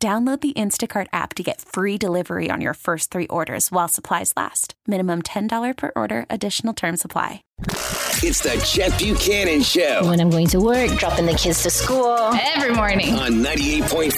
Download the Instacart app to get free delivery on your first three orders while supplies last. Minimum $10 per order, additional term supply. It's the Chet Buchanan Show When I'm going to work, dropping the kids to school. Every morning. on 98.5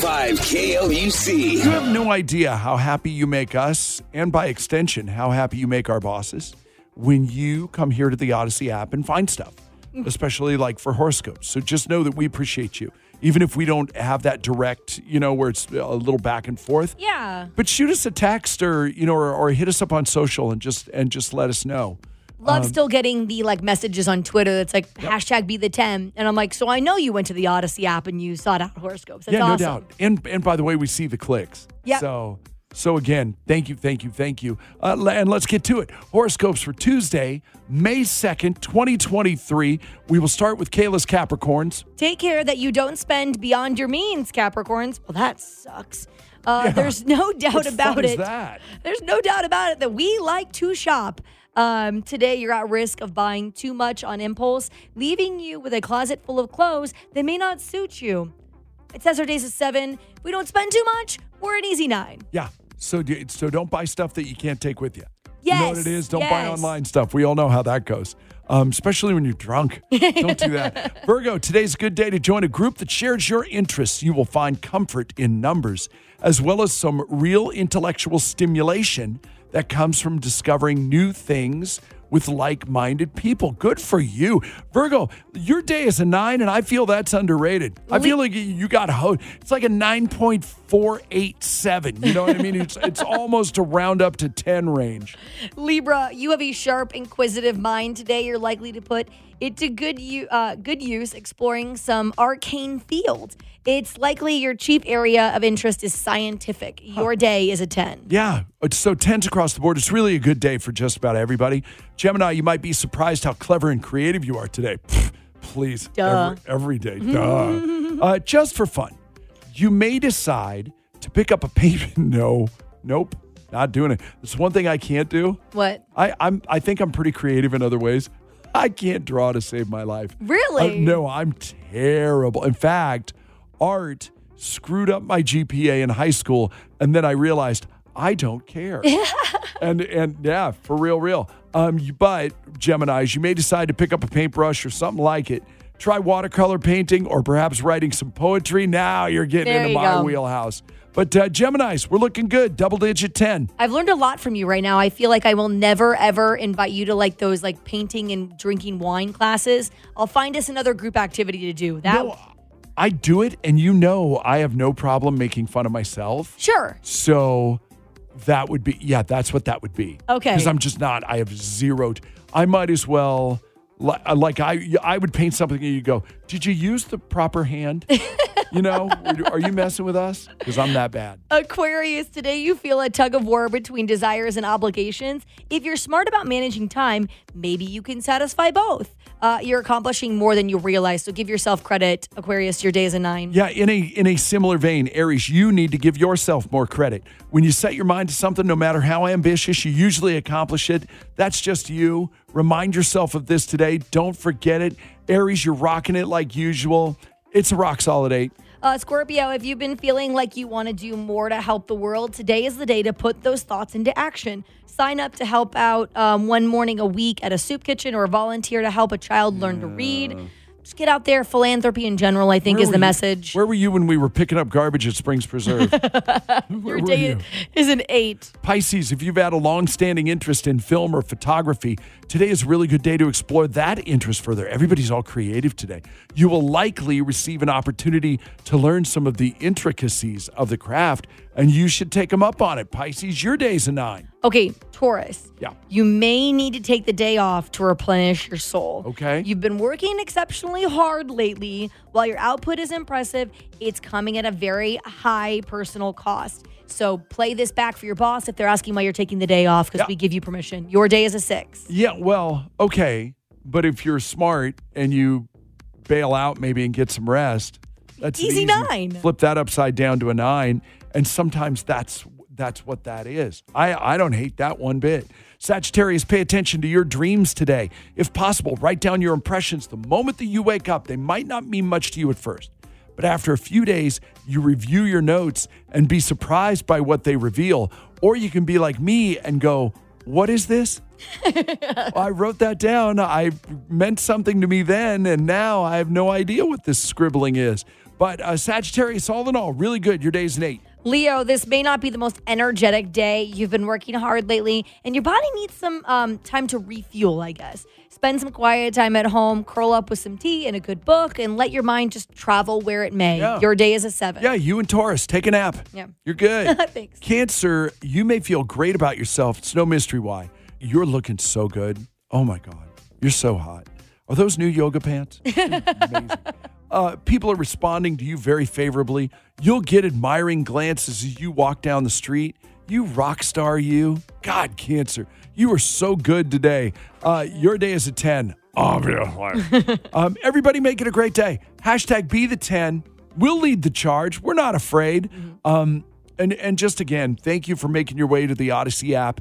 KLUC. You have no idea how happy you make us, and by extension, how happy you make our bosses when you come here to the Audacy app and find stuff, mm. especially like for horoscopes. So just know that we appreciate you, even if we don't have that direct, you know, where it's a little back and forth. Yeah. But shoot us a text or you know, or, or hit us up on social and just and just let us know. Love um, still getting the like messages on Twitter that's like hashtag be the 10. And I'm like, so I know you went to the Audacy app and you sought out horoscopes. That's yeah, awesome. no doubt. And and by the way, we see the clicks. Yeah. So so again, thank you, thank you, thank you. Uh, and let's get to it. Horoscopes for Tuesday, May second, twenty twenty three. We will start with Kayla's Capricorns. Take care that you don't spend beyond your means, Capricorns. Well, that sucks. Uh, There's no doubt about it. that? There's no doubt about it that we like to shop. Um, today, you're at risk of buying too much on impulse, leaving you with a closet full of clothes that may not suit you. It says our days is seven. If we don't spend too much, we're an easy nine. Yeah. So do- so don't buy stuff that you can't take with you. Yes, You know what it is? Don't buy online stuff. We all know how that goes. Um, especially when you're drunk. Don't do that. Virgo, today's a good day to join a group that shares your interests. You will find comfort in numbers, as well as some real intellectual stimulation that comes from discovering new things with like minded people. Good for you. Virgo, your day is a nine, and I feel that's underrated. I feel like you- you got ho It's like a 9.487. You know what I mean? It's, it's almost a round up to 10 range. Libra, you have a sharp, inquisitive mind today. You're likely to put it to good, u- uh, good use exploring some arcane field. It's likely your chief area of interest is scientific. Your day is a 10. Yeah. It's so tense across the board. It's really a good day for just about everybody. Gemini, you might be surprised how clever and creative you are today. Pfft, Please. Duh. Every, every day. Duh. uh, just for fun, you may decide to pick up a paper. No. Nope. Not doing it. It's one thing I can't do. What? I, I'm I think I'm pretty creative in other ways. I can't draw to save my life. Really? Uh, no, I'm terrible. In fact, art screwed up my GPA in high school, and then I realized I don't care. and and yeah, for real, real. Um, but Gemini's, you may decide to pick up a paintbrush or something like it. Try watercolor painting or perhaps writing some poetry. Now you're getting There into you my go. wheelhouse. But uh, Gemini's, we're looking good. Double digit ten. I've learned a lot from you right now. I feel like I will never ever invite you to like those like painting and drinking wine classes. I'll find us another group activity to do. That No, I do it, and you know I have no problem making fun of myself. sure. So that would be, yeah, that's what that would be. Okay. Because I'm just not, I have zero. t- I might as well, uh, like, I, I would paint something and you go, Did you use the proper hand? you know, are you messing with us? Because I'm that bad. Aquarius, today you feel a tug of war between desires and obligations. If you're smart about managing time, maybe you can satisfy both. Uh, you're accomplishing more than you realize, so give yourself credit. Aquarius, your day is a nine. Yeah, in a in a similar vein, Aries, you need to give yourself more credit. When you set your mind to something, no matter how ambitious, you usually accomplish it. That's just you. Remind yourself of this today. Don't forget it. Aries, you're rocking it like usual. It's a rock solid eight. Uh, Scorpio, if you've been feeling like you want to do more to help the world, today is the day to put those thoughts into action. Sign up to help out um, one morning a week at a soup kitchen or volunteer to help a child learn to read. Just get out there. Philanthropy in general, I think, Where is the you- message. Where were you when we were picking up garbage at Springs Preserve? Your day you? is an eight. Pisces, if you've had a long-standing interest in film or photography, today is a really good day to explore that interest further. Everybody's all creative today. You will likely receive an opportunity to learn some of the intricacies of the craft, and you should take them up on it. Pisces, your day's a nine. Okay, Taurus. Yeah. You may need to take the day off to replenish your soul. Okay. You've been working exceptionally hard lately. While your output is impressive, it's coming at a very high personal cost. So play this back for your boss if they're asking why you're taking the day off because Yeah. we give you permission. Your day is a six. Yeah, well, okay. But if you're smart and you bail out maybe and get some rest, that's an Easy nine. Flip that upside down to a nine. And sometimes that's that's what that is. I, I don't hate that one bit. Sagittarius, pay attention to your dreams today. If possible, write down your impressions the moment that you wake up. They might not mean much to you at first, but after a few days, you review your notes and be surprised by what they reveal. Or you can be like me and go, What is this? I wrote that down. I meant something to me then, and now I have no idea what this scribbling is. But uh, Sagittarius, all in all, really good. Your day's an eight. Leo, this may not be the most energetic day. You've been working hard lately, and your body needs some um, time to refuel, I guess. Spend some quiet time at home, curl up with some tea and a good book, and let your mind just travel where it may. Yeah. Your day is a seven. Yeah, you and Taurus, take a nap. Yeah. You're good. Thanks. Cancer, you may feel great about yourself. It's no mystery why. You're looking so good. Oh my God. You're so hot. Are those new yoga pants? Uh, people are responding to you very favorably. You'll get admiring glances as you walk down the street. You rock star, you. God, Cancer, you are so good today. Uh, your day is a 10. Obviously. um, everybody make it a great day. Hashtag be the 10. We'll lead the charge. We're not afraid. Um, and, and just again, thank you for making your way to the Audacy app.